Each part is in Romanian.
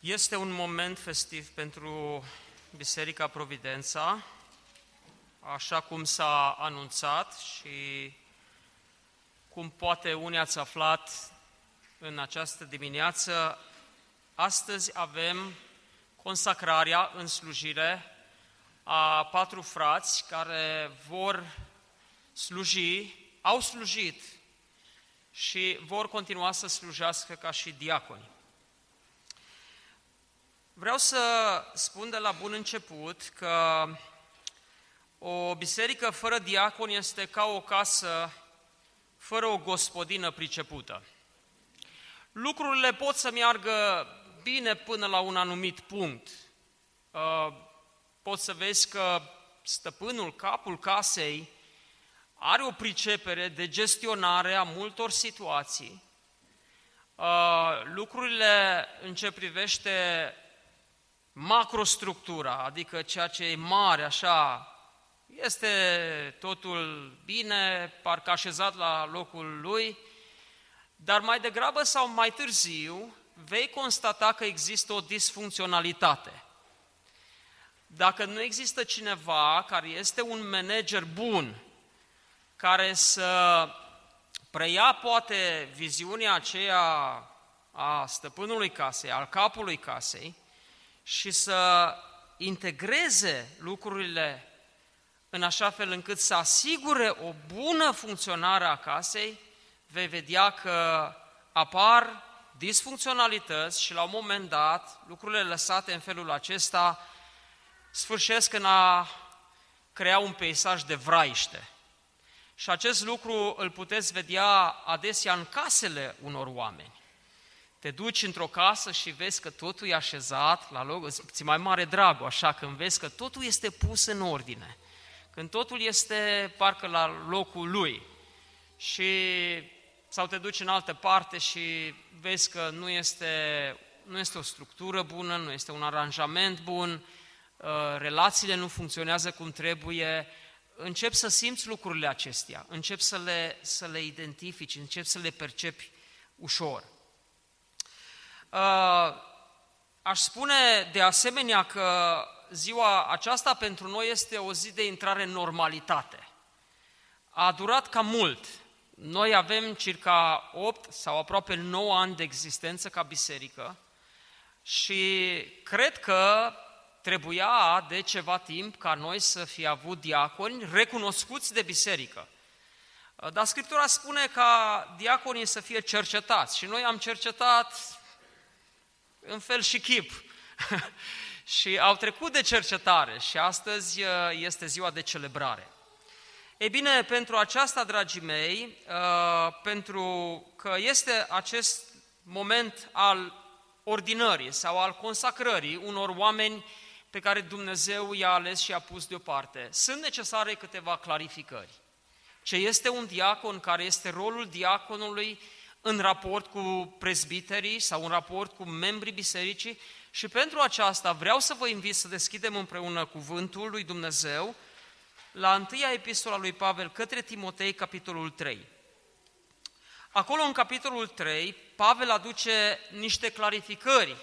Este un moment festiv pentru Biserica Providența, așa cum s-a anunțat și cum poate unii ați aflat în această dimineață, astăzi avem consacrarea în slujire a patru frați care vor sluji, au slujit și vor continua să slujească ca și diaconi. Vreau să spun de la bun început că o biserică fără diacon este ca o casă fără o gospodină pricepută. Lucrurile pot să meargă bine până la un anumit punct. Uh, poți să vezi că stăpânul, capul casei, are o pricepere de gestionare a multor situații. Uh, lucrurile în ce privește macrostructura, adică ceea ce e mare, așa, este totul bine, parcă așezat la locul lui, dar mai degrabă sau mai târziu vei constata că există o disfuncționalitate. Dacă nu există cineva care este un manager bun, care să preia poate viziunea aceea a stăpânului casei, al capului casei, și să integreze lucrurile în așa fel încât să asigure o bună funcționare a casei, vei vedea că apar disfuncționalități și la un moment dat lucrurile lăsate în felul acesta sfârșesc în a crea un peisaj de vraiște. Și acest lucru îl puteți vedea adesea în casele unor oameni. Te duci într-o casă și vezi că totul e așezat la loc, ți mai mare dragul, așa, când vezi că totul este pus în ordine, când totul este parcă la locul lui și sau te duci în altă parte și vezi că nu este, nu este o structură bună, nu este un aranjament bun, uh, relațiile nu funcționează cum trebuie, încep să simți lucrurile acestea, încep să le, să le identifici, încep să le percepi ușor. Uh, aș spune de asemenea că ziua aceasta pentru noi este o zi de intrare în normalitate. A durat cam mult. Noi avem circa 8 sau aproape 9 ani de existență ca biserică și cred că trebuia de ceva timp ca noi să fi avut diaconi recunoscuți de biserică. Dar Scriptura spune ca diaconii să fie cercetați și noi am cercetat în fel și chip. și au trecut de cercetare și astăzi uh, este ziua de celebrare. Ei bine, pentru aceasta, dragii mei, uh, pentru că este acest moment al ordinării sau al consacrării unor oameni pe care Dumnezeu i-a ales și i-a pus deoparte, sunt necesare câteva clarificări. Ce este un diacon, care este rolul diaconului în raport cu prezbiterii sau în raport cu membrii bisericii și pentru aceasta vreau să vă invit să deschidem împreună cuvântul lui Dumnezeu la întâia epistola lui Pavel către Timotei, capitolul 3. Acolo, în capitolul 3, Pavel aduce niște clarificări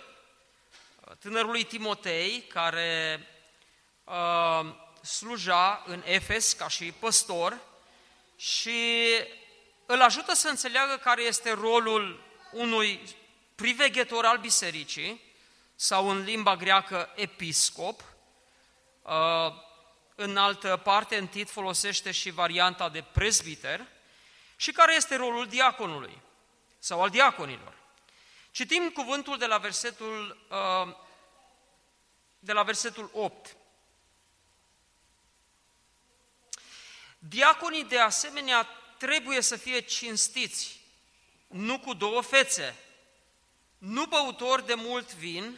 tânărului Timotei, care uh, sluja în Efes ca și păstor și îl ajută să înțeleagă care este rolul unui priveghetor al bisericii, sau în limba greacă episcop, uh, în altă parte, în tit, folosește și varianta de prezbiter, și care este rolul diaconului sau al diaconilor. Citim cuvântul de la versetul, uh, de la versetul 8. Diaconii de asemenea trebuie să fie cinstiți, nu cu două fețe, nu băutori de mult vin,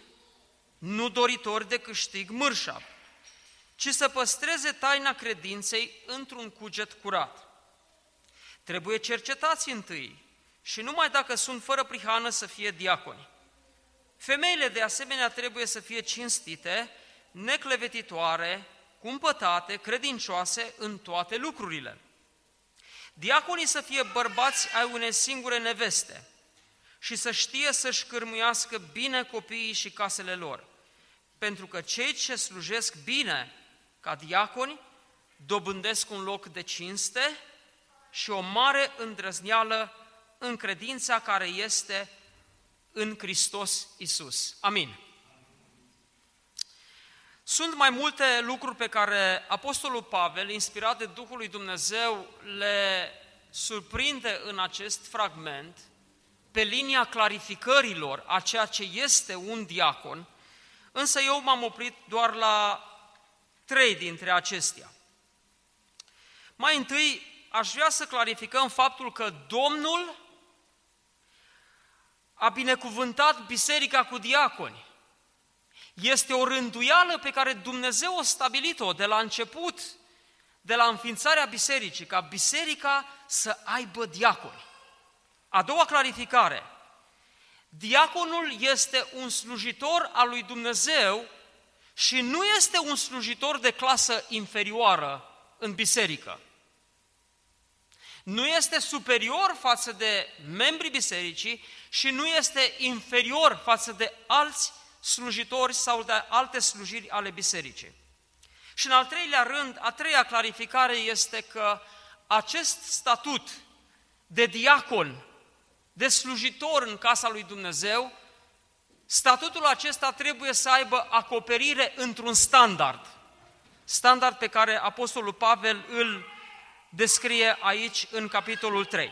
nu doritori de câștig mărșav, ci să păstreze taina credinței într-un cuget curat. Trebuie cercetați întâi și numai dacă sunt fără prihană să fie diaconi. Femeile de asemenea trebuie să fie cinstite, neclevetitoare, cumpătate, credincioase în toate lucrurile. Diaconii să fie bărbați ai unei singure neveste și să știe să-și cârmuiască bine copiii și casele lor, pentru că cei ce slujesc bine ca diaconi dobândesc un loc de cinste și o mare îndrăzneală în credința care este în Hristos Isus. Amin. Sunt mai multe lucruri pe care Apostolul Pavel, inspirat de Duhul lui Dumnezeu, le surprinde în acest fragment pe linia clarificărilor a ceea ce este un diacon, însă eu m-am oprit doar la trei dintre acestea. Mai întâi, aș vrea să clarificăm faptul că Domnul a binecuvântat biserica cu diaconi. Este o rânduială pe care Dumnezeu a stabilit-o de la început, de la înființarea bisericii, ca biserica să aibă diaconi. A doua clarificare. Diaconul este un slujitor al lui Dumnezeu și nu este un slujitor de clasă inferioară în biserică. Nu este superior față de membrii bisericii și nu este inferior față de alți slujitori sau de alte slujiri ale bisericii. Și în al treilea rând, a treia clarificare este că acest statut de diacon, de slujitor în casa lui Dumnezeu, statutul acesta trebuie să aibă acoperire într-un standard. Standard pe care Apostolul Pavel îl descrie aici în capitolul 3.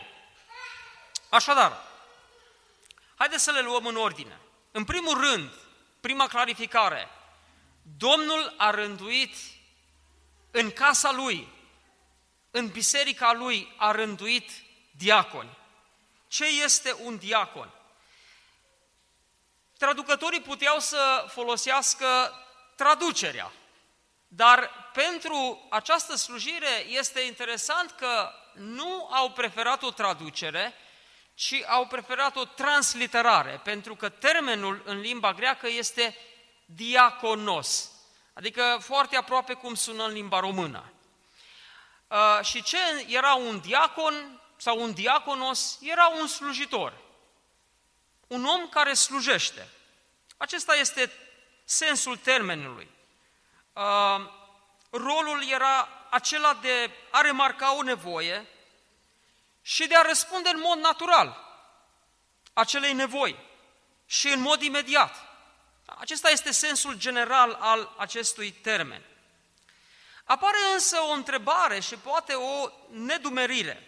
Așadar, haideți să le luăm în ordine. În primul rând, prima clarificare, Domnul a rânduit în casa lui, în biserica lui, a rânduit diaconi. Ce este un diacon? Traducătorii puteau să folosească traducerea, dar pentru această slujire este interesant că nu au preferat o traducere, ci au preferat o transliterare, pentru că termenul în limba greacă este diaconos, adică foarte aproape cum sună în limba română. Uh, și ce era un diacon sau un diaconos? Era un slujitor, un om care slujește. Acesta este sensul termenului. Uh, rolul era acela de a remarca o nevoie și de a răspunde în mod natural acelei nevoi și în mod imediat. Acesta este sensul general al acestui termen. Apare însă o întrebare și poate o nedumerire.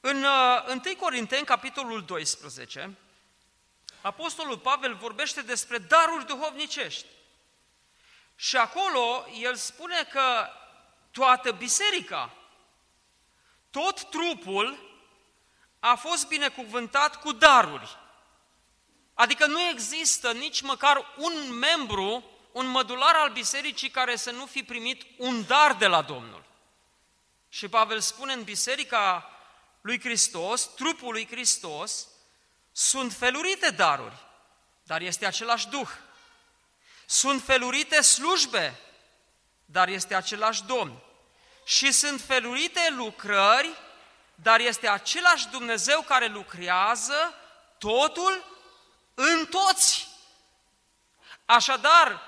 În 1 uh, Corinteni, capitolul 12, Apostolul Pavel vorbește despre daruri duhovnicești. Și acolo el spune că toată biserica, tot trupul a fost binecuvântat cu daruri. Adică nu există nici măcar un membru, un mădular al bisericii care să nu fi primit un dar de la Domnul. Și Pavel spune în biserica lui Hristos, trupul lui Hristos, sunt felurite daruri, dar este același Duh. Sunt felurite slujbe, dar este același Domn. Și sunt felurite lucrări, dar este același Dumnezeu care lucrează totul în toți. Așadar,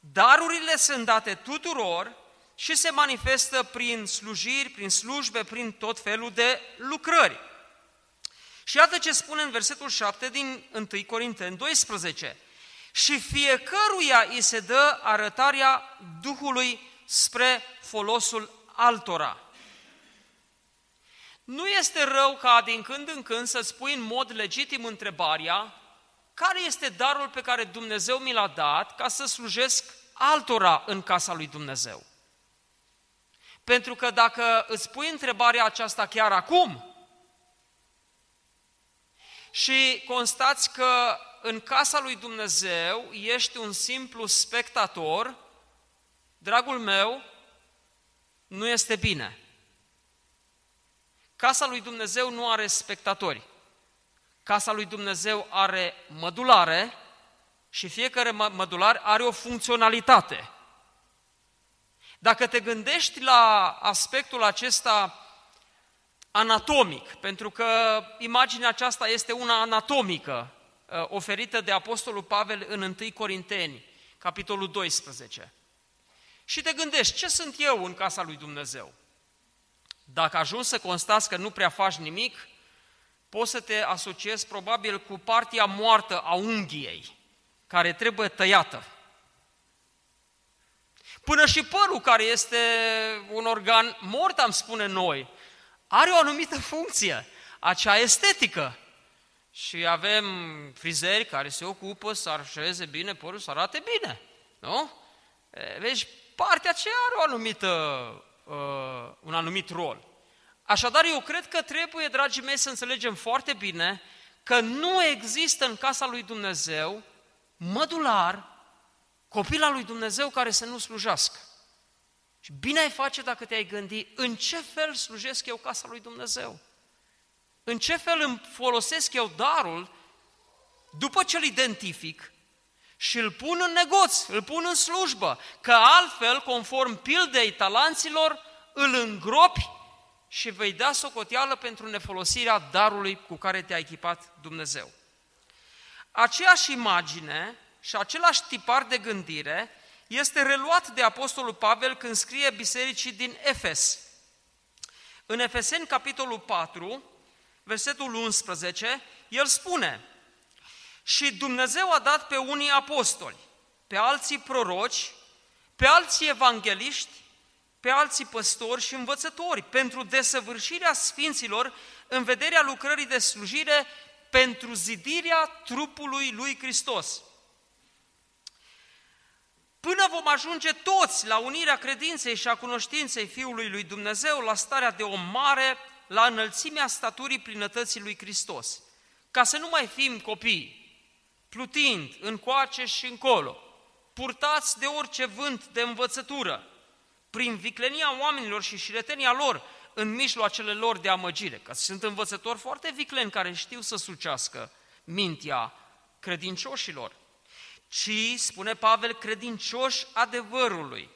darurile sunt date tuturor și se manifestă prin slujiri, prin slujbe, prin tot felul de lucrări. Și iată ce spune în versetul 7 din 1 Corinteni 12. Și fiecăruia îi se dă arătarea Duhului spre folosul altora. Nu este rău ca din când în când să-ți pui în mod legitim întrebarea care este darul pe care Dumnezeu mi l-a dat ca să slujesc altora în casa lui Dumnezeu. Pentru că dacă îți pui întrebarea aceasta chiar acum și constați că în casa lui Dumnezeu ești un simplu spectator, dragul meu, nu este bine. Casa lui Dumnezeu nu are spectatori. Casa lui Dumnezeu are mădulare și fiecare mădular are o funcționalitate. Dacă te gândești la aspectul acesta anatomic, pentru că imaginea aceasta este una anatomică, uh, oferită de Apostolul Pavel în 1 Corinteni, capitolul 12. Și te gândești, ce sunt eu în casa lui Dumnezeu? Dacă ajungi să constați că nu prea faci nimic, poți să te asociezi probabil cu partea moartă a unghiei, care trebuie tăiată. Până și părul, care este un organ mort, am spune noi, are o anumită funcție, acea estetică. Și avem frizeri care se ocupă să așeze bine părul, să arate bine. Nu? Vezi, partea aceea are o anumită, uh, un anumit rol. Așadar, eu cred că trebuie, dragii mei, să înțelegem foarte bine că nu există în casa lui Dumnezeu mădular, copila lui Dumnezeu care să nu slujească. Și bine ai face dacă te-ai gândi în ce fel slujesc eu casa lui Dumnezeu. În ce fel îmi folosesc eu darul după ce îl identific și îl pun în negoț, îl pun în slujbă, că altfel, conform pildei talanților, îl îngropi și vei da socoteală pentru nefolosirea darului cu care te-a echipat Dumnezeu. Aceeași imagine și același tipar de gândire este reluat de Apostolul Pavel când scrie bisericii din Efes. În Efeseni, capitolul 4, versetul 11, el spune Și Dumnezeu a dat pe unii apostoli, pe alții proroci, pe alții evangeliști, pe alții păstori și învățători, pentru desăvârșirea sfinților în vederea lucrării de slujire, pentru zidirea trupului lui Hristos. Până vom ajunge toți la unirea credinței și a cunoștinței Fiului lui Dumnezeu, la starea de om mare, la înălțimea staturii plinătății lui Hristos. Ca să nu mai fim copii, plutind încoace și încolo, purtați de orice vânt de învățătură, prin viclenia oamenilor și șiretenia lor în mijloacele lor de amăgire, că sunt învățători foarte vicleni care știu să sucească mintea credincioșilor, ci, spune Pavel, credincioși adevărului,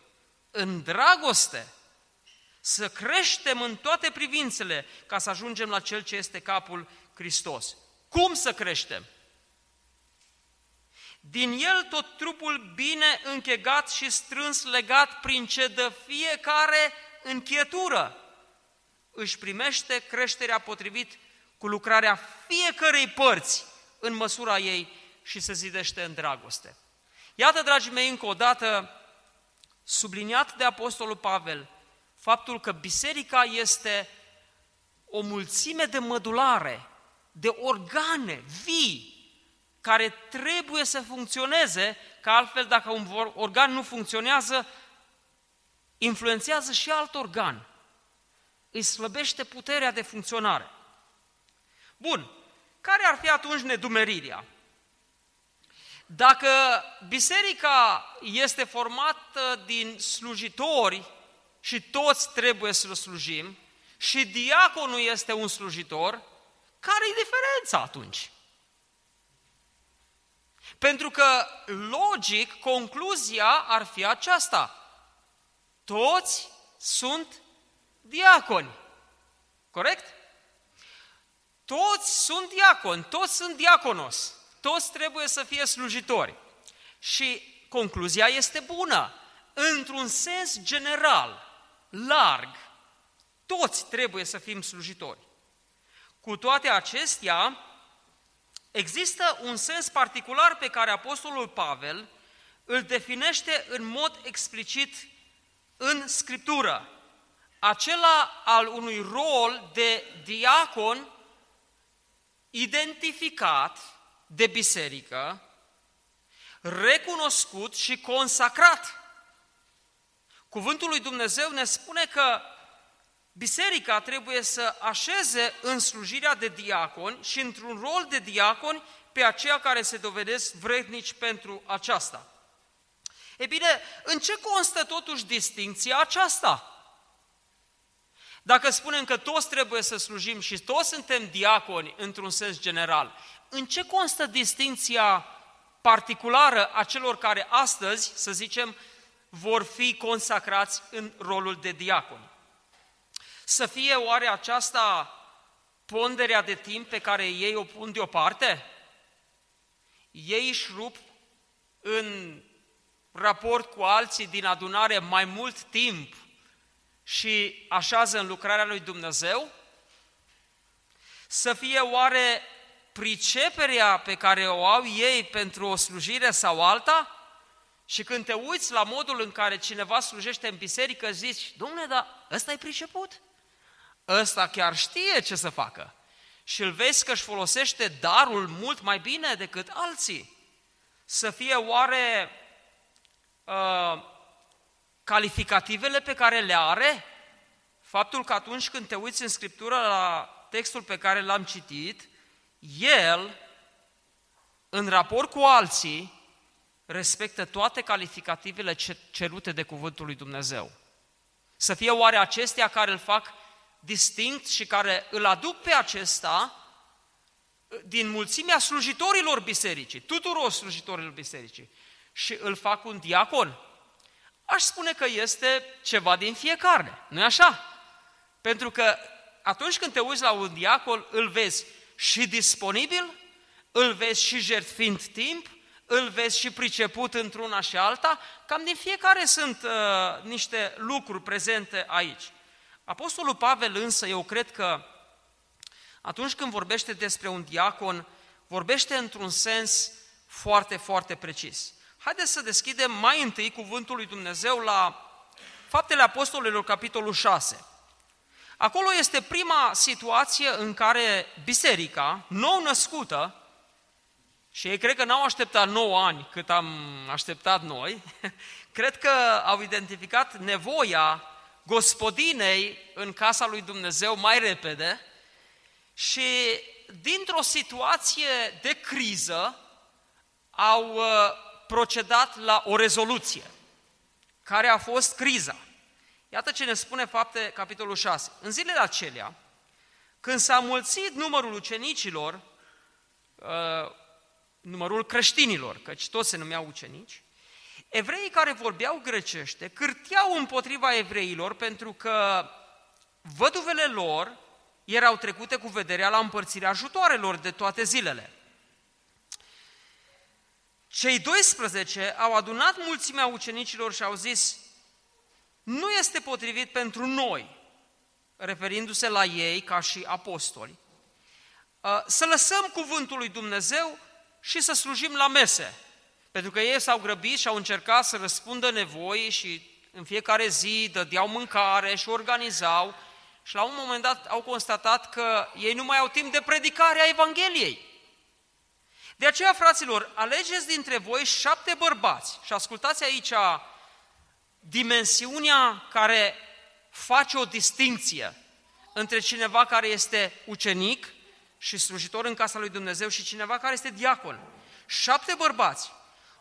în dragoste, să creștem în toate privințele ca să ajungem la Cel ce este capul Hristos. Cum să creștem? Din el tot trupul bine închegat și strâns legat prin ce dă fiecare închietură își primește creșterea potrivit cu lucrarea fiecărei părți în măsura ei și se zidește în dragoste. Iată, dragii mei, încă o dată subliniat de Apostolul Pavel faptul că biserica este o mulțime de mădulare, de organe vii, care trebuie să funcționeze, că altfel dacă un organ nu funcționează, influențează și alt organ. Îi slăbește puterea de funcționare. Bun, care ar fi atunci nedumerirea? Dacă biserica este formată din slujitori și toți trebuie să slujim, și diaconul este un slujitor, care e diferența atunci? Pentru că, logic, concluzia ar fi aceasta. Toți sunt diaconi. Corect? Toți sunt diaconi, toți sunt diaconos, toți trebuie să fie slujitori. Și concluzia este bună. Într-un sens general, larg, toți trebuie să fim slujitori. Cu toate acestea, Există un sens particular pe care Apostolul Pavel îl definește în mod explicit în Scriptură, acela al unui rol de diacon identificat de biserică, recunoscut și consacrat. Cuvântul lui Dumnezeu ne spune că biserica trebuie să așeze în slujirea de diaconi și într-un rol de diaconi pe aceia care se dovedesc vrednici pentru aceasta. E bine, în ce constă totuși distinția aceasta? Dacă spunem că toți trebuie să slujim și toți suntem diaconi într-un sens general, în ce constă distinția particulară a celor care astăzi, să zicem, vor fi consacrați în rolul de diaconi? Să fie oare aceasta ponderea de timp pe care ei o pun deoparte? Ei își rup în raport cu alții din adunare mai mult timp și așează în lucrarea lui Dumnezeu? Să fie oare priceperea pe care o au ei pentru o slujire sau alta? Și când te uiți la modul în care cineva slujește în biserică, zici, domnule, dar ăsta e priceput? Ăsta chiar știe ce să facă. Și îl vezi că își folosește darul mult mai bine decât alții. Să fie oare uh, calificativele pe care le are, faptul că atunci când te uiți în Scriptură la textul pe care l-am citit, el, în raport cu alții, respectă toate calificativele cerute de Cuvântul lui Dumnezeu. Să fie oare acestea care îl fac distinct și care îl aduc pe acesta din mulțimea slujitorilor bisericii, tuturor slujitorilor bisericii, și îl fac un diacon? Aș spune că este ceva din fiecare, nu e așa? Pentru că atunci când te uiți la un diacon, îl vezi și disponibil, îl vezi și jertfind timp, îl vezi și priceput într-una și alta, cam din fiecare sunt uh, niște lucruri prezente aici. Apostolul Pavel însă, eu cred că atunci când vorbește despre un diacon, vorbește într-un sens foarte, foarte precis. Haideți să deschidem mai întâi cuvântul lui Dumnezeu la Faptele Apostolilor, capitolul 6. Acolo este prima situație în care biserica, nou născută, și ei cred că n-au așteptat 9 ani cât am așteptat noi, cred că au identificat nevoia gospodinei în casa lui Dumnezeu mai repede și dintr-o situație de criză au uh, procedat la o rezoluție. Care a fost criza? Iată ce ne spune fapte capitolul 6. În zilele acelea, când s-a mulțit numărul ucenicilor, uh, numărul creștinilor, căci toți se numeau ucenici, evreii care vorbeau grecește cârteau împotriva evreilor pentru că văduvele lor erau trecute cu vederea la împărțirea ajutoarelor de toate zilele. Cei 12 au adunat mulțimea ucenicilor și au zis, nu este potrivit pentru noi, referindu-se la ei ca și apostoli, uh, să lăsăm cuvântul lui Dumnezeu și să slujim la mese. Pentru că ei s-au grăbit și au încercat să răspundă nevoii și în fiecare zi dădeau mâncare și organizau și la un moment dat au constatat că ei nu mai au timp de predicare a Evangheliei. De aceea, fraților, alegeți dintre voi șapte bărbați și ascultați aici dimensiunea care face o distinție între cineva care este ucenic și slujitor în casa lui Dumnezeu și cineva care este diacon. Șapte bărbați,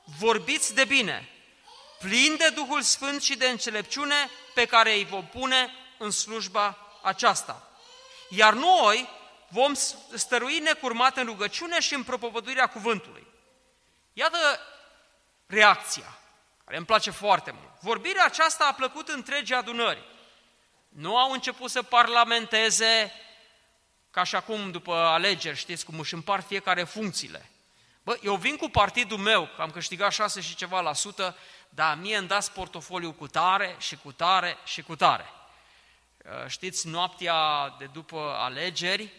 vorbiți de bine, plini de Duhul Sfânt și de înțelepciune pe care îi vom pune în slujba aceasta. Iar noi vom stărui necurmat în rugăciune și în propovăduirea cuvântului. Iată reacția, care îmi place foarte mult. Vorbirea aceasta a plăcut întregii adunări. Nu au început să parlamenteze ca și acum după alegeri, știți cum își împar fiecare funcțiile. Bă, eu vin cu partidul meu, că am câștigat 6 și ceva la sută, dar mie îmi dați portofoliu cu tare și cu tare și cu tare. Știți, noaptea de după alegeri,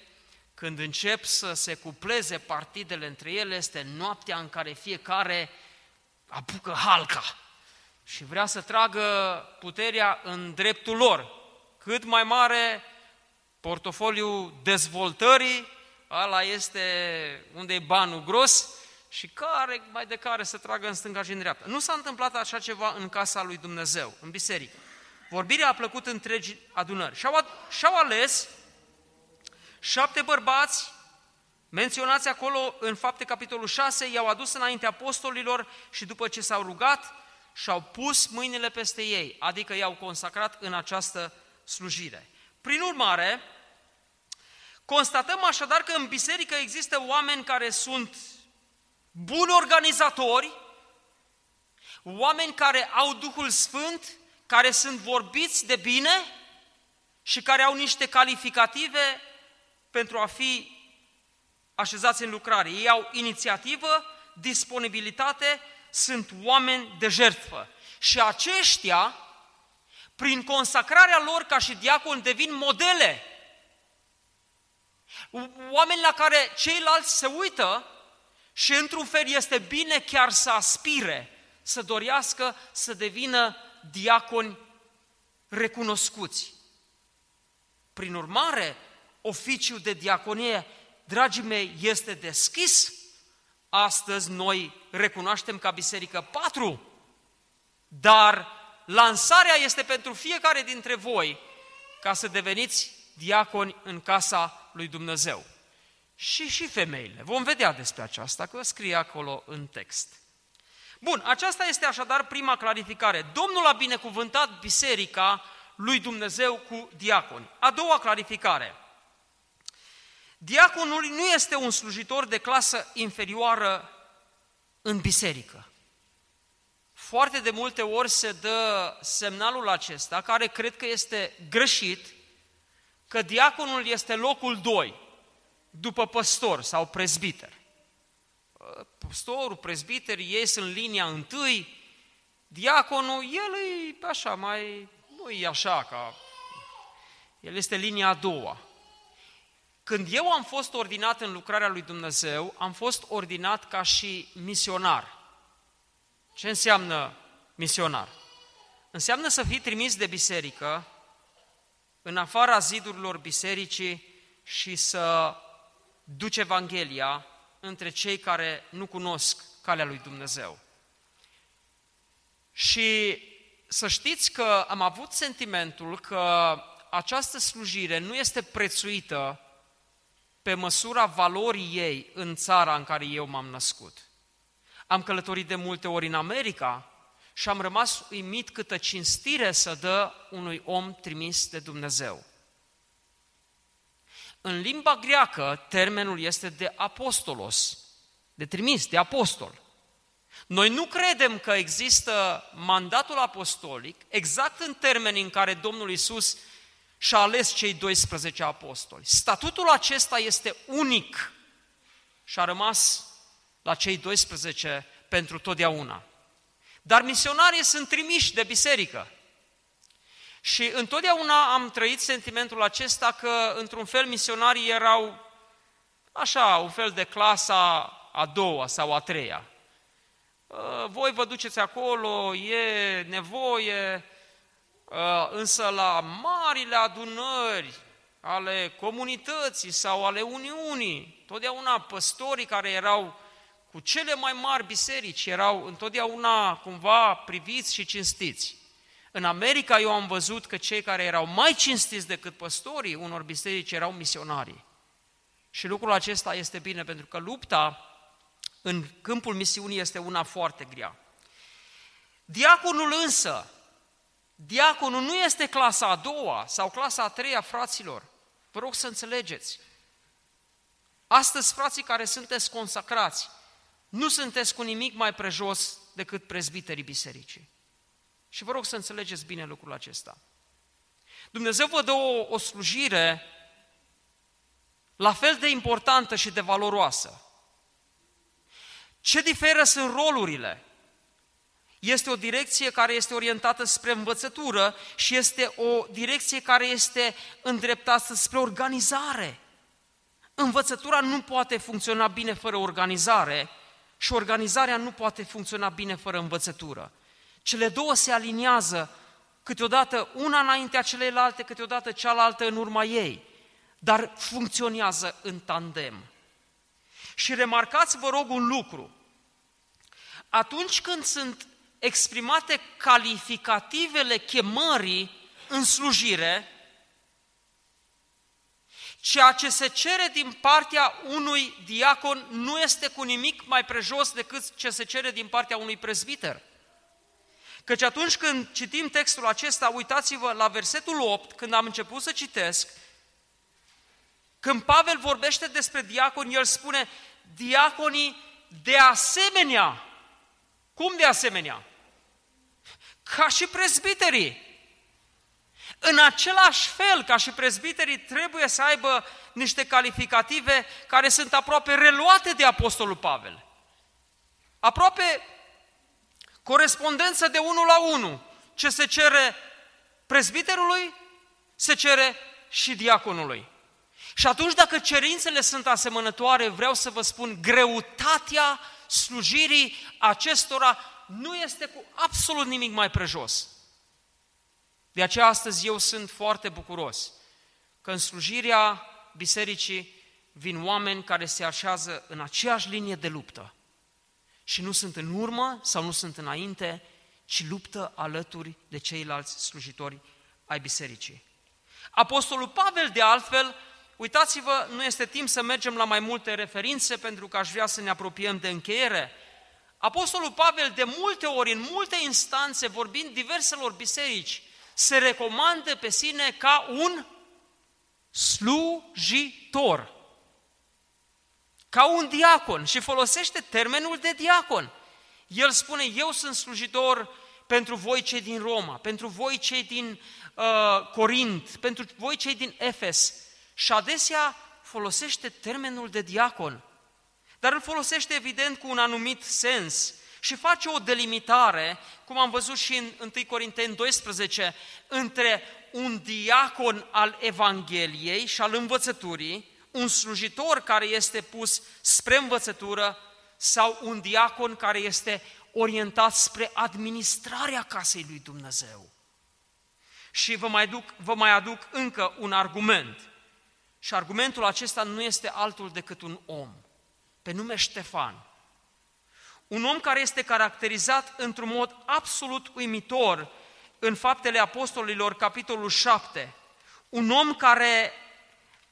când încep să se cupleze partidele între ele, este noaptea în care fiecare apucă halca și vrea să tragă puterea în dreptul lor. Cât mai mare portofoliul dezvoltării, ăla este unde e banul gros și care mai de care să tragă în stânga și în dreapta. Nu s-a întâmplat așa ceva în casa lui Dumnezeu, în biserică. Vorbirea a plăcut întregi adunări. Și-au, și-au ales șapte bărbați menționați acolo în fapte capitolul 6, i-au adus înainte apostolilor și după ce s-au rugat, și-au pus mâinile peste ei, adică i-au consacrat în această slujire. Prin urmare, constatăm așadar că în biserică există oameni care sunt buni organizatori, oameni care au Duhul Sfânt, care sunt vorbiți de bine și care au niște calificative pentru a fi așezați în lucrare. Ei au inițiativă, disponibilitate, sunt oameni de jertfă. Și aceștia, prin consacrarea lor ca și diacon, devin modele. Oameni la care ceilalți se uită și într-un fel este bine chiar să aspire, să dorească să devină diaconi recunoscuți. Prin urmare, oficiul de diaconie, dragii mei, este deschis. Astăzi noi recunoaștem ca biserică patru, dar lansarea este pentru fiecare dintre voi ca să deveniți diaconi în casa lui Dumnezeu. Și și femeile. Vom vedea despre aceasta, că scrie acolo în text. Bun, aceasta este așadar prima clarificare. Domnul a binecuvântat biserica lui Dumnezeu cu diaconi. A doua clarificare. Diaconul nu este un slujitor de clasă inferioară în biserică. Foarte de multe ori se dă semnalul acesta, care cred că este greșit, că diaconul este locul 2, după păstor sau prezbiter. Păstorul, prezbiterii, ei sunt linia întâi, diaconul, el e așa, mai, nu e așa ca, el este linia a doua. Când eu am fost ordinat în lucrarea lui Dumnezeu, am fost ordinat ca și misionar. Ce înseamnă misionar? Înseamnă să fii trimis de biserică în afara zidurilor bisericii și să duci Evanghelia între cei care nu cunosc calea lui Dumnezeu. Și să știți că am avut sentimentul că această slujire nu este prețuită pe măsura valorii ei în țara în care eu m-am născut. Am călătorit de multe ori în America și am rămas uimit câtă cinstire să dă unui om trimis de Dumnezeu. În limba greacă, termenul este de apostolos, de trimis, de apostol. Noi nu credem că există mandatul apostolic exact în termenii în care Domnul Isus și-a ales cei 12 apostoli. Statutul acesta este unic și a rămas la cei 12 pentru totdeauna. Dar misionarii sunt trimiși de biserică. Și întotdeauna am trăit sentimentul acesta că, într-un fel, misionarii erau așa, un fel de clasa a doua sau a treia. Voi vă duceți acolo, e nevoie, Uh, însă la marile adunări ale comunității sau ale Uniunii, totdeauna păstorii care erau cu cele mai mari biserici erau întotdeauna cumva priviți și cinstiți. În America eu am văzut că cei care erau mai cinstiți decât păstorii unor biserici erau misionarii. Și lucrul acesta este bine pentru că lupta în câmpul misiunii este una foarte grea. Diaconul însă, Diaconul nu este clasa a doua sau clasa a treia, fraților. Vă rog să înțelegeți. Astăzi, frații care sunteți consacrați, nu sunteți cu nimic mai prejos decât prezbiterii bisericii. Și vă rog să înțelegeți bine lucrul acesta. Dumnezeu vă dă o, o slujire la fel de importantă și de valoroasă. Ce diferă sunt rolurile? este o direcție care este orientată spre învățătură și este o direcție care este îndreptată spre organizare. Învățătura nu poate funcționa bine fără organizare și organizarea nu poate funcționa bine fără învățătură. Cele două se aliniază câteodată una înaintea celelalte, câteodată cealaltă în urma ei, dar funcționează în tandem. Și remarcați, vă rog, un lucru. Atunci când sunt exprimate calificativele chemării în slujire, ceea ce se cere din partea unui diacon nu este cu nimic mai prejos decât ce se cere din partea unui prezbiter. Căci atunci când citim textul acesta, uitați-vă la versetul 8, când am început să citesc, când Pavel vorbește despre diaconi, el spune, diaconii de asemenea. Cum de asemenea? Ca și prezbiterii. În același fel ca și prezbiterii trebuie să aibă niște calificative care sunt aproape reluate de Apostolul Pavel. Aproape corespondență de unul la unul. Ce se cere prezbiterului, se cere și diaconului. Și atunci, dacă cerințele sunt asemănătoare, vreau să vă spun, greutatea slujirii acestora nu este cu absolut nimic mai prejos. De aceea astăzi eu sunt foarte bucuros că în slujirea bisericii vin oameni care se așează în aceeași linie de luptă și nu sunt în urmă sau nu sunt înainte, ci luptă alături de ceilalți slujitori ai bisericii. Apostolul Pavel, de altfel, uitați-vă, nu este timp să mergem la mai multe referințe pentru că aș vrea să ne apropiem de încheiere. Apostolul Pavel, de multe ori, în multe instanțe, vorbind diverselor biserici, se recomandă pe sine ca un slujitor, ca un diacon și folosește termenul de diacon. El spune, eu sunt slujitor pentru voi cei din Roma, pentru voi cei din uh, Corint, pentru voi cei din Efes. Și adesea folosește termenul de diacon, dar îl folosește evident cu un anumit sens și face o delimitare, cum am văzut și în 1 Corinteni 12, între un diacon al Evangheliei și al învățăturii, un slujitor care este pus spre învățătură sau un diacon care este orientat spre administrarea casei lui Dumnezeu. Și vă mai, duc, vă mai aduc încă un argument. Și argumentul acesta nu este altul decât un om, pe nume Ștefan. Un om care este caracterizat într-un mod absolut uimitor în Faptele Apostolilor, capitolul 7. Un om care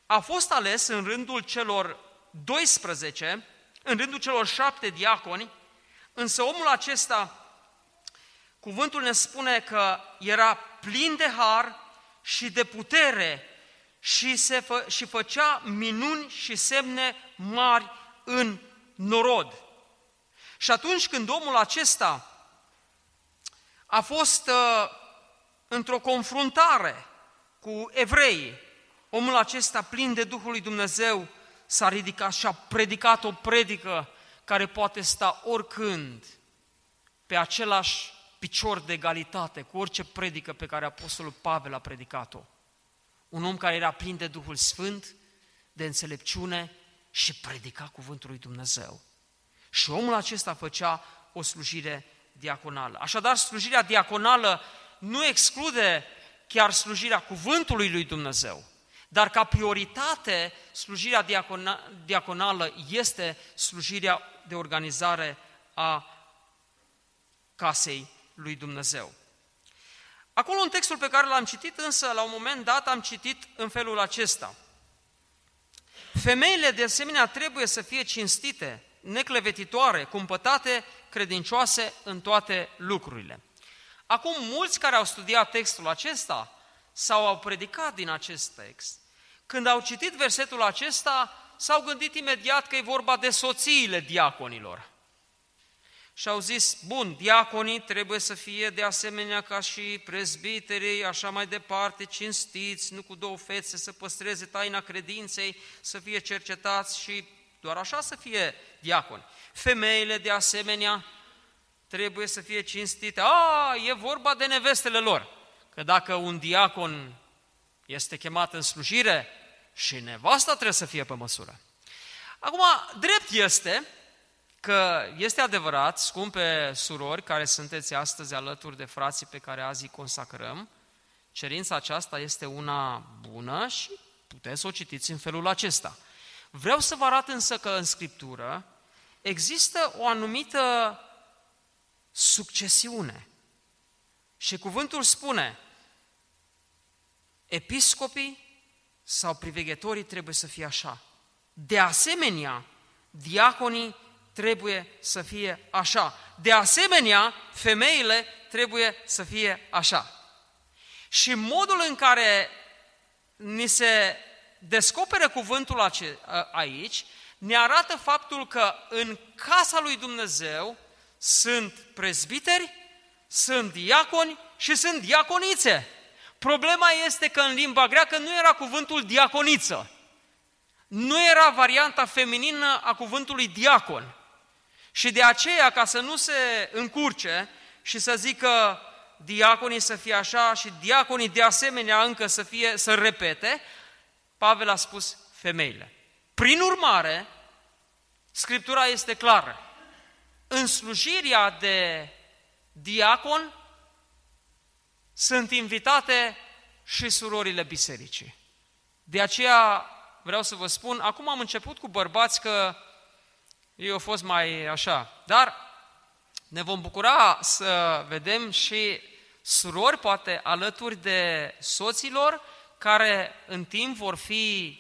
a fost ales în rândul celor 12, în rândul celor șapte diaconi, însă omul acesta, cuvântul ne spune că era plin de har și de putere și, se fă, și făcea minuni și semne mari în norod. Și atunci când omul acesta a fost uh, într-o confruntare cu evreii, omul acesta plin de Duhul lui Dumnezeu s-a ridicat și a predicat o predică care poate sta oricând pe același picior de egalitate cu orice predică pe care Apostolul Pavel a predicat-o. Un om care era plin de Duhul Sfânt, de înțelepciune și predica cuvântul lui Dumnezeu. Și omul acesta făcea o slujire diaconală. Așadar, slujirea diaconală nu exclude chiar slujirea cuvântului lui Dumnezeu, dar ca prioritate, slujirea diaconală este slujirea de organizare a casei lui Dumnezeu. Acolo în textul pe care l-am citit, însă, la un moment dat am citit în felul acesta. Femeile, de asemenea, trebuie să fie cinstite, neclevetitoare, cumpătate, credincioase în toate lucrurile. Acum, mulți care au studiat textul acesta sau au predicat din acest text, când au citit versetul acesta, s-au gândit imediat că e vorba de soțiile diaconilor. Și au zis, bun, diaconii trebuie să fie de asemenea ca și prezbiterii, așa mai departe, cinstiți, nu cu două fețe, să păstreze taina credinței, să fie cercetați și doar așa să fie diaconi. Femeile, de asemenea, trebuie să fie cinstite. A, e vorba de nevestele lor. Că dacă un diacon este chemat în slujire, și nevasta trebuie să fie pe măsură. Acum, drept este că este adevărat, scumpe surori care sunteți astăzi alături de frații pe care azi îi consacrăm, cerința aceasta este una bună și puteți să o citiți în felul acesta. Vreau să vă arăt însă că în Scriptură există o anumită succesiune. Și cuvântul spune, episcopii, sau priveghetorii trebuie să fie așa. De asemenea, diaconii trebuie să fie așa. De asemenea, femeile trebuie să fie așa. Și modul în care ni se descoperă cuvântul aici, ne arată faptul că în casa lui Dumnezeu sunt prezbiteri, sunt diaconi și sunt diaconițe. Problema este că în limba greacă nu era cuvântul diaconiță. Nu era varianta feminină a cuvântului diacon. Și de aceea, ca să nu se încurce și să zică diaconii să fie așa și diaconii de asemenea încă să, fie, să repete, Pavel a spus femeile. Prin urmare, Scriptura este clară. În slujirea de diacon sunt invitate și surorile bisericii. De aceea vreau să vă spun, acum am început cu bărbați că ei au fost mai așa, dar ne vom bucura să vedem și surori, poate alături de soților, care în timp vor fi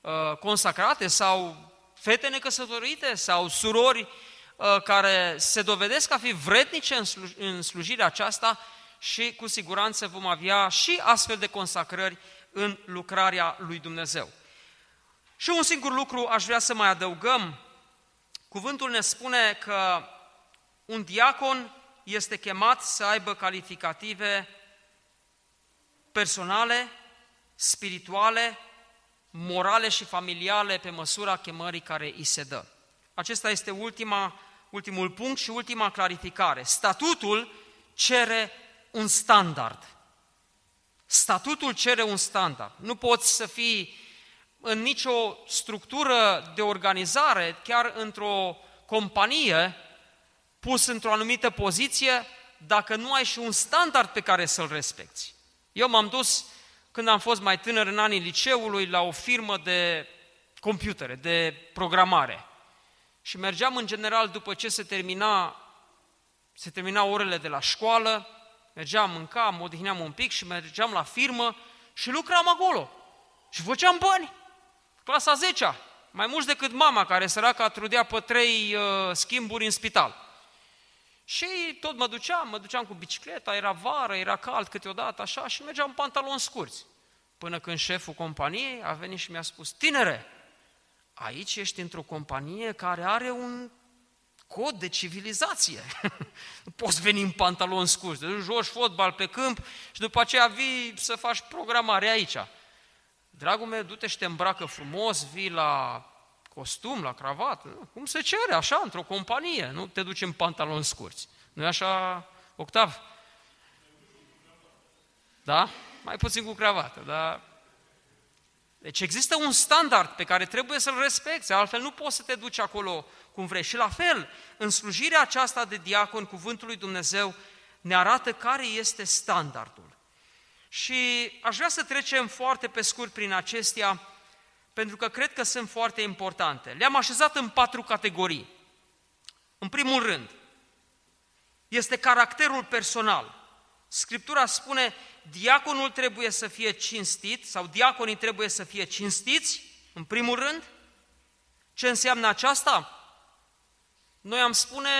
uh, consacrate sau fete necăsătorite sau surori uh, care se dovedesc a fi vrednice în, sluj- în slujirea aceasta și cu siguranță vom avea și astfel de consacrări în lucrarea lui Dumnezeu. Și un singur lucru aș vrea să mai adăugăm. Cuvântul ne spune că un diacon este chemat să aibă calificative personale, spirituale, morale și familiale pe măsura chemării care îi se dă. Acesta este ultima, ultimul punct și ultima clarificare. Statutul cere un standard. Statutul cere un standard. Nu poți să fii în nicio structură de organizare, chiar într-o companie, pus într-o anumită poziție, dacă nu ai și un standard pe care să-l respecti. Eu m-am dus, când am fost mai tânăr în anii liceului, la o firmă de computere, de programare. Și mergeam în general după ce se termina, se termina orele de la școală, mergeam, mâncam, mă odihneam un pic și mergeam la firmă și lucram acolo. Și făceam bani. Clasa 10 mai mulți decât mama, care săraca trudea pe trei uh, schimburi în spital. Și tot mă duceam, mă duceam cu bicicleta, era vară, era cald câteodată, așa, și mergeam în pantaloni scurți. Până când șeful companiei a venit și mi-a spus, tinere, aici ești într-o companie care are un cod de civilizație. nu poți veni în pantaloni scurți, de joci fotbal pe câmp și după aceea vii să faci programare aici. Dragul meu, du-te și te îmbracă frumos, vii la costum, la cravată, cum se cere, așa, într-o companie, nu te duci în pantaloni scurți. nu e așa, Octav? Da? Mai puțin cu cravată, dar... Deci există un standard pe care trebuie să-l respecti, altfel nu poți să te duci acolo cum vrei. Și la fel, în slujirea aceasta de diacon, cuvântul lui Dumnezeu ne arată care este standardul. Și aș vrea să trecem foarte pe scurt prin acestea, pentru că cred că sunt foarte importante. Le-am așezat în patru categorii. În primul rând, este caracterul personal. Scriptura spune, diaconul trebuie să fie cinstit sau diaconii trebuie să fie cinstiți, în primul rând. Ce înseamnă aceasta? Noi am spune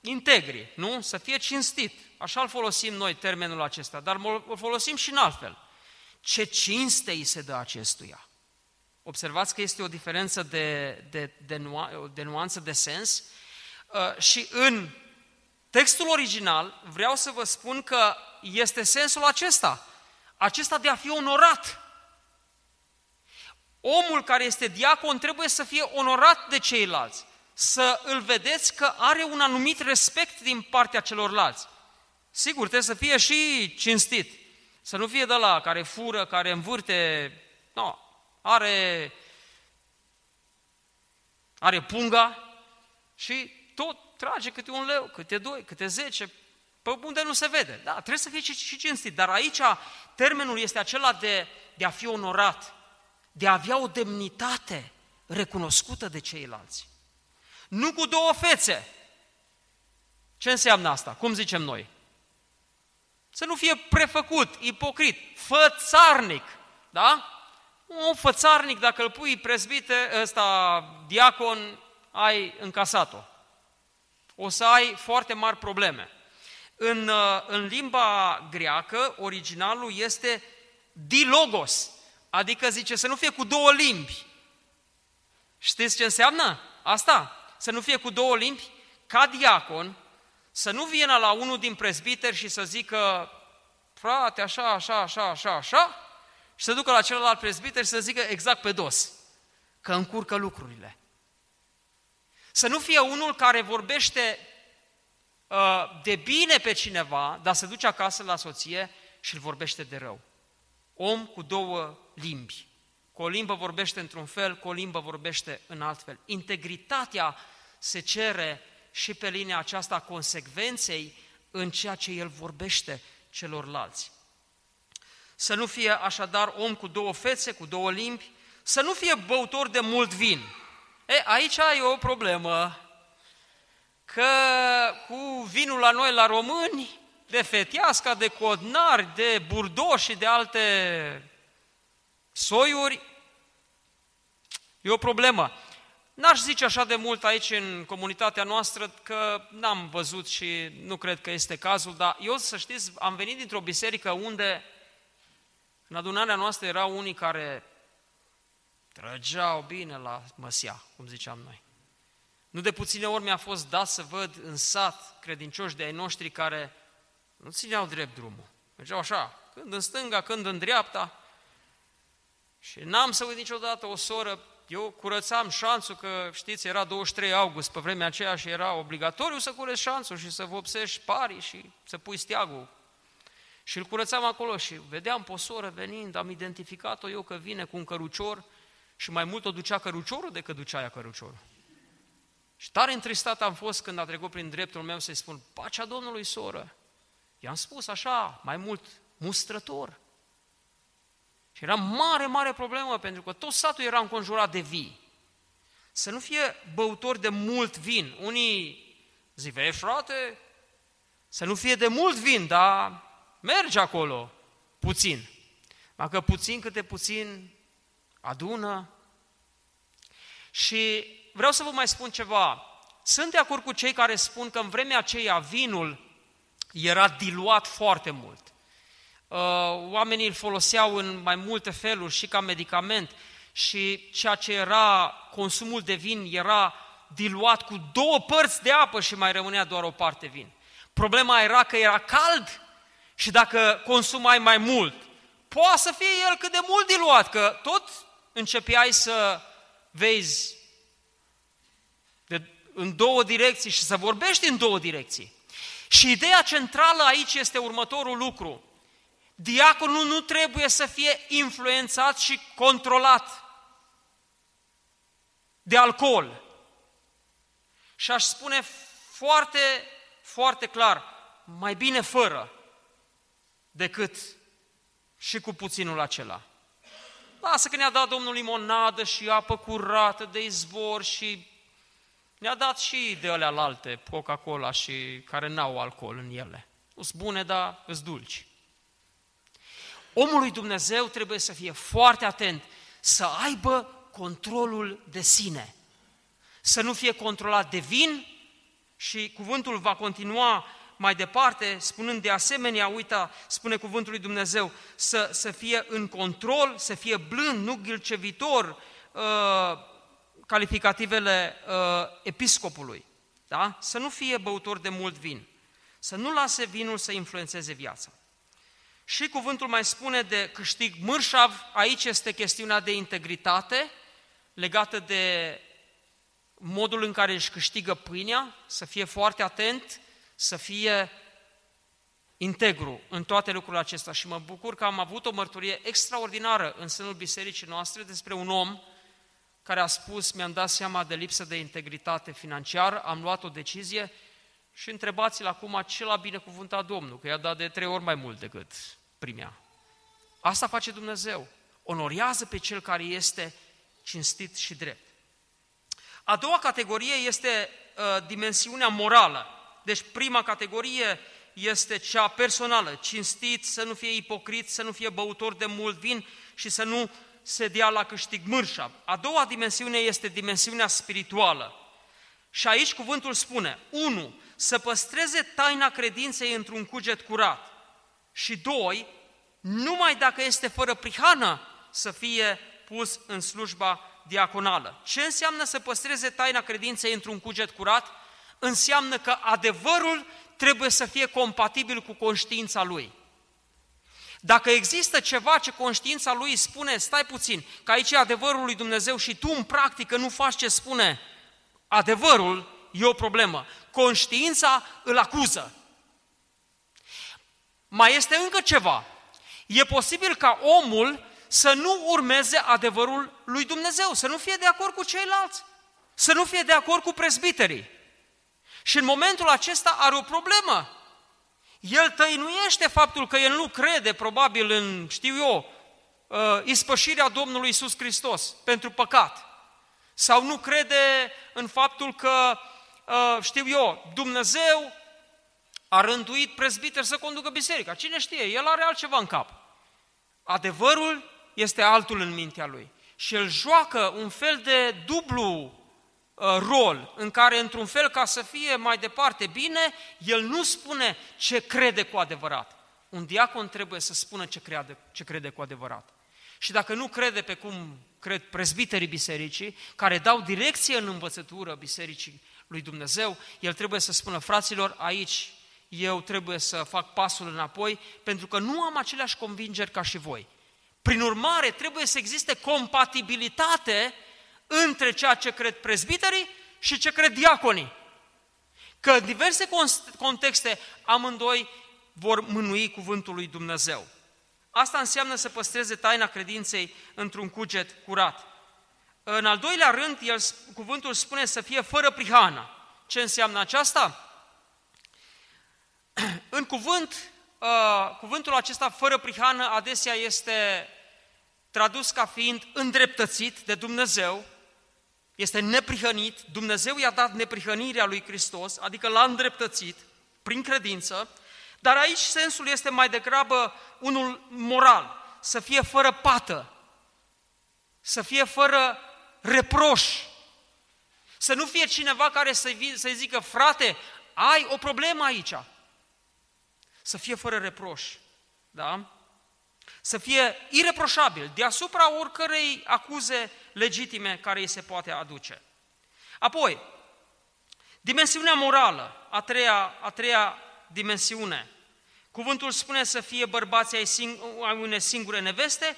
integri, nu? Să fie cinstit. Așa îl folosim noi termenul acesta, dar îl folosim și în altfel. Ce cinste îi se dă acestuia? Observați că este o diferență de, de, de, nu, de nuanță de sens. Uh, și în textul original vreau să vă spun că este sensul acesta, acesta de a fi onorat. Omul care este diacon trebuie să fie onorat de ceilalți, să îl vedeți că are un anumit respect din partea celorlalți. Sigur, trebuie să fie și cinstit, să nu fie de la care fură, care învârte, no, are, are punga și tot trage câte un leu, câte doi, câte zece, pe unde nu se vede. Da, trebuie să fie și cinstit, dar aici termenul este acela de, de a fi onorat, de a avea o demnitate recunoscută de ceilalți. Nu cu două fețe. Ce înseamnă asta? Cum zicem noi? Să nu fie prefăcut, ipocrit, fățarnic, da? Un fățarnic, dacă îl pui presbite, ăsta, diacon, ai încasat-o. O să ai foarte mari probleme. În, în limba greacă, originalul este dilogos, adică zice să nu fie cu două limbi. Știți ce înseamnă asta? Să nu fie cu două limbi? Ca diacon, să nu vină la unul din prezbiteri și să zică, frate, așa, așa, așa, așa, așa, și să ducă la celălalt prezbiter și să zică exact pe dos, că încurcă lucrurile. Să nu fie unul care vorbește uh, de bine pe cineva, dar se duce acasă la soție și îl vorbește de rău. Om cu două limbi. Cu o limbă vorbește într-un fel, cu o limbă vorbește în alt fel. Integritatea se cere și pe linia aceasta a consecvenței în ceea ce el vorbește celorlalți. Să nu fie așadar om cu două fețe, cu două limbi, să nu fie băutor de mult vin. E, aici e o problemă, că cu vinul la noi, la români, de fetiasca, de codnari, de burdo și de alte soiuri, e o problemă. N-aș zice așa de mult aici în comunitatea noastră că n-am văzut și nu cred că este cazul, dar eu să știți, am venit dintr-o biserică unde în adunarea noastră erau unii care trăgeau bine la măsia, cum ziceam noi. Nu de puține ori mi-a fost dat să văd în sat credincioși de ai noștri care nu țineau drept drumul. Mergeau așa, când în stânga, când în dreapta. Și n-am să uit niciodată o soră, eu curățam șanțul, că știți, era 23 august pe vremea aceea și era obligatoriu să cureți șanțul și să vopsești parii și să pui steagul. Și îl curățam acolo și vedeam pe o soră venind, am identificat-o eu că vine cu un cărucior și mai mult o ducea căruciorul decât ducea ea căruciorul. Și tare întristat am fost când a trecut prin dreptul meu să-i spun, pacea Domnului, soră. I-am spus așa, mai mult, mustrător. Și era mare, mare problemă, pentru că tot satul era înconjurat de vii. Să nu fie băutori de mult vin. Unii zic, vei frate, să nu fie de mult vin, dar merge acolo puțin. Dacă puțin câte puțin adună. Și vreau să vă mai spun ceva. Sunt de acord cu cei care spun că în vremea aceea vinul era diluat foarte mult. Uh, oamenii îl foloseau în mai multe feluri și ca medicament și ceea ce era consumul de vin era diluat cu două părți de apă și mai rămânea doar o parte vin. Problema era că era cald și dacă consumai mai mult, poate să fie el cât de mult diluat, că tot începeai să vezi de, în două direcții și să vorbești în două direcții. Și ideea centrală aici este următorul lucru. Diaconul nu trebuie să fie influențat și controlat de alcool. Și aș spune foarte, foarte clar, mai bine fără decât și cu puținul acela. Lasă că ne-a dat Domnul limonadă și apă curată de izvor și ne-a dat și de alea alte, Coca-Cola și care n-au alcool în ele. Nu sunt bune, dar îți dulci. Omul lui Dumnezeu trebuie să fie foarte atent, să aibă controlul de sine, să nu fie controlat de vin și cuvântul va continua mai departe, spunând de asemenea, uita, spune cuvântul lui Dumnezeu, să, să fie în control, să fie blând, nu ghilcevitor, uh, calificativele uh, episcopului, da? să nu fie băutor de mult vin, să nu lase vinul să influențeze viața. Și cuvântul mai spune de câștig mărșav, aici este chestiunea de integritate legată de modul în care își câștigă pâinea, să fie foarte atent, să fie integru în toate lucrurile acestea. Și mă bucur că am avut o mărturie extraordinară în sânul bisericii noastre despre un om care a spus, mi-am dat seama de lipsă de integritate financiară, am luat o decizie și întrebați-l acum ce l-a binecuvântat Domnul, că i-a dat de trei ori mai mult decât primea. Asta face Dumnezeu. Onorează pe cel care este cinstit și drept. A doua categorie este uh, dimensiunea morală. Deci prima categorie este cea personală, cinstit, să nu fie ipocrit, să nu fie băutor de mult vin și să nu se dea la câștig mârșa. A doua dimensiune este dimensiunea spirituală. Și aici cuvântul spune, 1. Să păstreze taina credinței într-un cuget curat. Și doi, numai dacă este fără prihană, să fie pus în slujba diaconală. Ce înseamnă să păstreze taina credinței într-un cuget curat? Înseamnă că adevărul trebuie să fie compatibil cu conștiința lui. Dacă există ceva ce conștiința lui spune, stai puțin, că aici e adevărul lui Dumnezeu și tu în practică nu faci ce spune adevărul, e o problemă. Conștiința îl acuză. Mai este încă ceva. E posibil ca omul să nu urmeze adevărul lui Dumnezeu, să nu fie de acord cu ceilalți, să nu fie de acord cu presbiterii. Și în momentul acesta are o problemă. El tăinuiește faptul că el nu crede, probabil, în, știu eu, uh, ispășirea Domnului Isus Hristos pentru păcat. Sau nu crede în faptul că, uh, știu eu, Dumnezeu a rânduit prezbiteri să conducă biserica. Cine știe, el are altceva în cap. Adevărul este altul în mintea lui. Și el joacă un fel de dublu uh, rol în care, într-un fel, ca să fie mai departe bine, el nu spune ce crede cu adevărat. Un diacon trebuie să spună ce crede, ce crede cu adevărat. Și dacă nu crede pe cum cred prezbiterii bisericii, care dau direcție în învățătură bisericii lui Dumnezeu, el trebuie să spună, fraților, aici eu trebuie să fac pasul înapoi, pentru că nu am aceleași convingeri ca și voi. Prin urmare, trebuie să existe compatibilitate între ceea ce cred prezbiterii și ce cred diaconii. Că în diverse contexte amândoi vor mânui cuvântul lui Dumnezeu. Asta înseamnă să păstreze taina credinței într-un cuget curat. În al doilea rând, el, cuvântul spune să fie fără prihană. Ce înseamnă aceasta? În cuvânt, uh, cuvântul acesta fără prihană adesea este tradus ca fiind îndreptățit de Dumnezeu, este neprihănit, Dumnezeu i-a dat neprihănirea lui Hristos, adică l-a îndreptățit prin credință, dar aici sensul este mai degrabă unul moral, să fie fără pată, să fie fără reproș, să nu fie cineva care să-i, să zică, frate, ai o problemă aici, să fie fără reproș, da? Să fie ireproșabil, deasupra oricărei acuze legitime care îi se poate aduce. Apoi, dimensiunea morală, a treia, a treia dimensiune. Cuvântul spune să fie bărbații ai, sing- ai unei singure neveste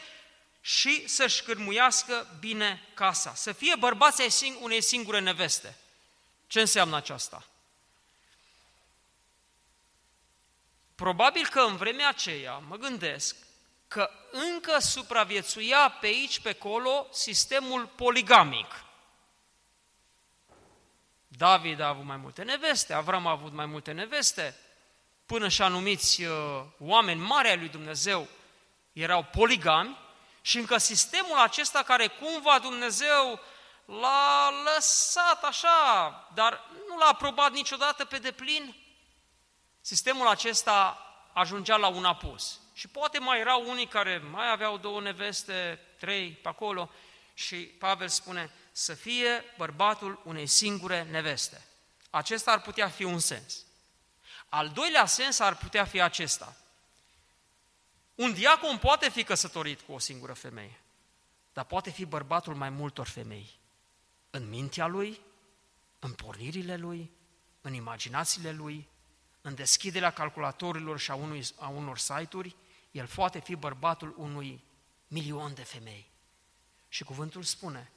și să-și cârmuiască bine casa. Să fie bărbații ai sing- unei singure neveste. Ce înseamnă aceasta? Probabil că în vremea aceea, mă gândesc, că încă supraviețuia pe aici, pe acolo, sistemul poligamic. David a avut mai multe neveste, Avram a avut mai multe neveste, până și anumiți uh, oameni mari ai lui Dumnezeu erau poligami și încă sistemul acesta care cumva Dumnezeu l-a lăsat așa, dar nu l-a aprobat niciodată pe deplin, sistemul acesta ajungea la un apus. Și poate mai erau unii care mai aveau două neveste, trei pe acolo, și Pavel spune să fie bărbatul unei singure neveste. Acesta ar putea fi un sens. Al doilea sens ar putea fi acesta. Un diacon poate fi căsătorit cu o singură femeie, dar poate fi bărbatul mai multor femei. În mintea lui, în pornirile lui, în imaginațiile lui, în deschiderea calculatorilor și a, unui, a unor site-uri, el poate fi bărbatul unui milion de femei. Și cuvântul spune,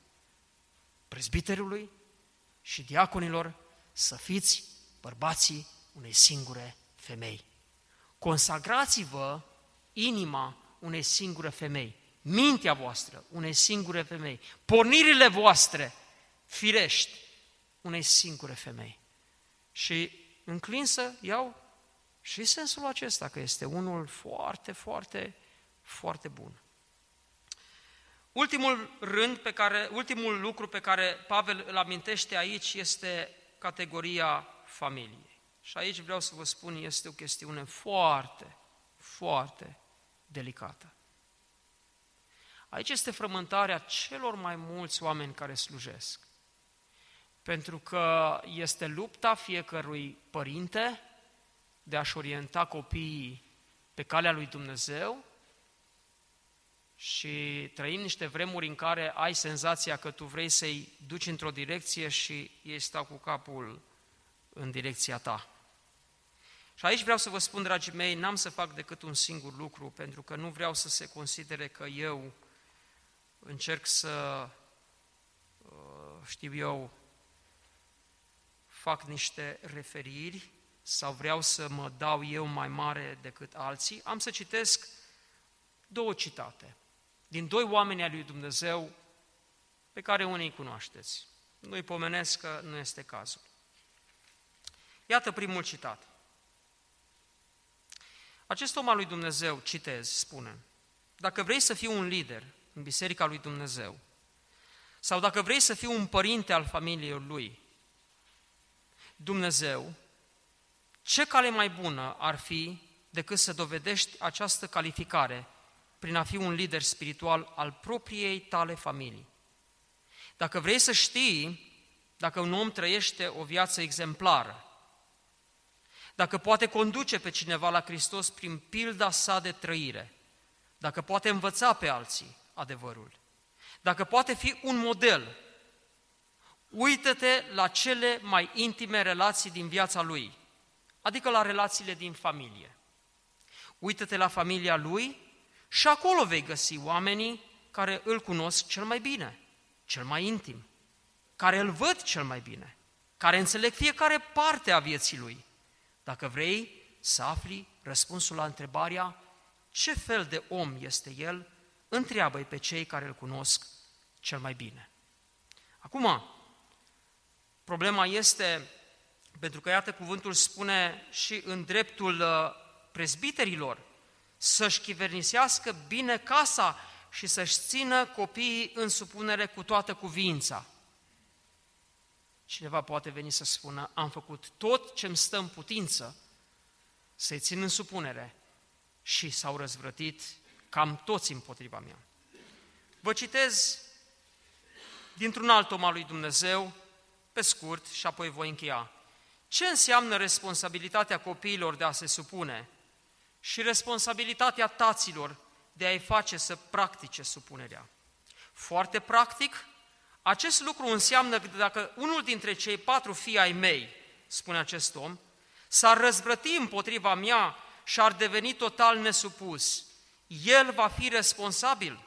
prezbiterului și diaconilor să fiți bărbații unei singure femei. Consagrați-vă inima unei singure femei, mintea voastră unei singure femei, pornirile voastre firești unei singure femei. Și înclin să iau și sensul acesta, că este unul foarte, foarte, foarte bun. Ultimul rând pe care, ultimul lucru pe care Pavel îl amintește aici este categoria familiei. Și aici vreau să vă spun, este o chestiune foarte, foarte delicată. Aici este frământarea celor mai mulți oameni care slujesc. Pentru că este lupta fiecărui părinte de a-și orienta copiii pe calea lui Dumnezeu și trăim niște vremuri în care ai senzația că tu vrei să-i duci într-o direcție și ei stau cu capul în direcția ta. Și aici vreau să vă spun, dragii mei, n-am să fac decât un singur lucru, pentru că nu vreau să se considere că eu încerc să, uh, știu eu, fac niște referiri sau vreau să mă dau eu mai mare decât alții, am să citesc două citate din doi oameni ai lui Dumnezeu pe care unii îi cunoașteți. Nu-i pomenesc că nu este cazul. Iată primul citat. Acest om al lui Dumnezeu, citez, spune, dacă vrei să fii un lider în Biserica lui Dumnezeu, sau dacă vrei să fii un părinte al familiei lui, Dumnezeu, ce cale mai bună ar fi decât să dovedești această calificare prin a fi un lider spiritual al propriei tale familii? Dacă vrei să știi dacă un om trăiește o viață exemplară, dacă poate conduce pe cineva la Hristos prin pilda sa de trăire, dacă poate învăța pe alții adevărul, dacă poate fi un model, uită-te la cele mai intime relații din viața lui, adică la relațiile din familie. Uită-te la familia lui și acolo vei găsi oamenii care îl cunosc cel mai bine, cel mai intim, care îl văd cel mai bine, care înțeleg fiecare parte a vieții lui. Dacă vrei să afli răspunsul la întrebarea ce fel de om este el, întreabă-i pe cei care îl cunosc cel mai bine. Acum, problema este, pentru că iată cuvântul spune și în dreptul uh, prezbiterilor, să-și chivernisească bine casa și să-și țină copiii în supunere cu toată cuvința. Cineva poate veni să spună, am făcut tot ce îmi stă în putință să-i țin în supunere și s-au răzvrătit cam toți împotriva mea. Vă citez dintr-un alt om al lui Dumnezeu, pe scurt, și apoi voi încheia. Ce înseamnă responsabilitatea copiilor de a se supune și responsabilitatea taților de a-i face să practice supunerea? Foarte practic, acest lucru înseamnă că dacă unul dintre cei patru fii ai mei, spune acest om, s-ar răzvrăti împotriva mea și ar deveni total nesupus, el va fi responsabil.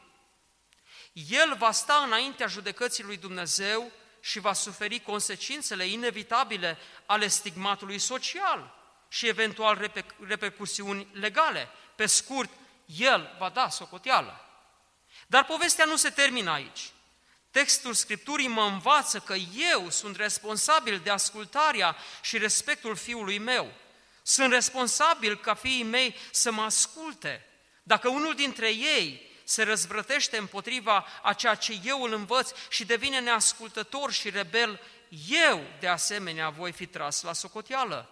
El va sta înaintea judecății lui Dumnezeu și va suferi consecințele inevitabile ale stigmatului social și eventual repercusiuni legale. Pe scurt, el va da socoteală. Dar povestea nu se termină aici. Textul Scripturii mă învață că eu sunt responsabil de ascultarea și respectul fiului meu. Sunt responsabil ca fiii mei să mă asculte. Dacă unul dintre ei se răzvrătește împotriva a ceea ce eu îl învăț și devine neascultător și rebel, eu, de asemenea, voi fi tras la socoteală.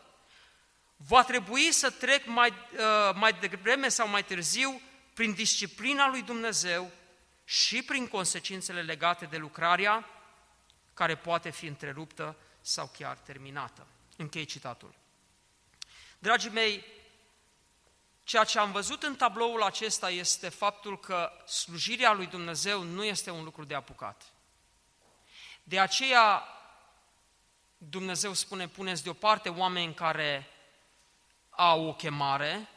Va trebui să trec mai, uh, mai devreme sau mai târziu prin disciplina lui Dumnezeu și prin consecințele legate de lucrarea care poate fi întreruptă sau chiar terminată. Închei citatul. Dragii mei, ceea ce am văzut în tabloul acesta este faptul că slujirea lui Dumnezeu nu este un lucru de apucat. De aceea Dumnezeu spune, puneți deoparte oameni care au o chemare,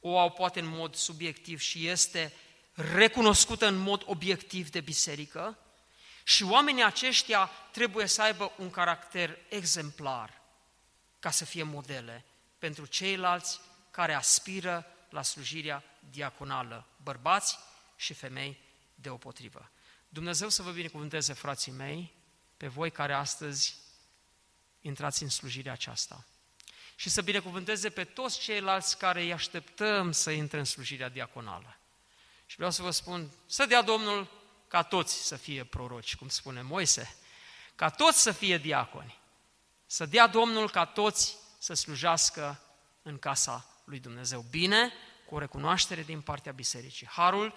o au poate în mod subiectiv și este recunoscută în mod obiectiv de biserică și oamenii aceștia trebuie să aibă un caracter exemplar ca să fie modele pentru ceilalți care aspiră la slujirea diaconală, bărbați și femei deopotrivă. Dumnezeu să vă binecuvânteze, frații mei, pe voi care astăzi intrați în slujirea aceasta. Și să binecuvânteze pe toți ceilalți care îi așteptăm să intre în slujirea diaconală. Și vreau să vă spun, să dea Domnul ca toți să fie proroci, cum spune Moise, ca toți să fie diaconi. Să dea Domnul ca toți să slujească în casa lui Dumnezeu. Bine, cu o recunoaștere din partea bisericii. Harul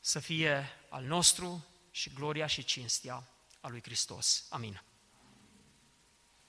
să fie al nostru și gloria și cinstea a lui Hristos. Amin.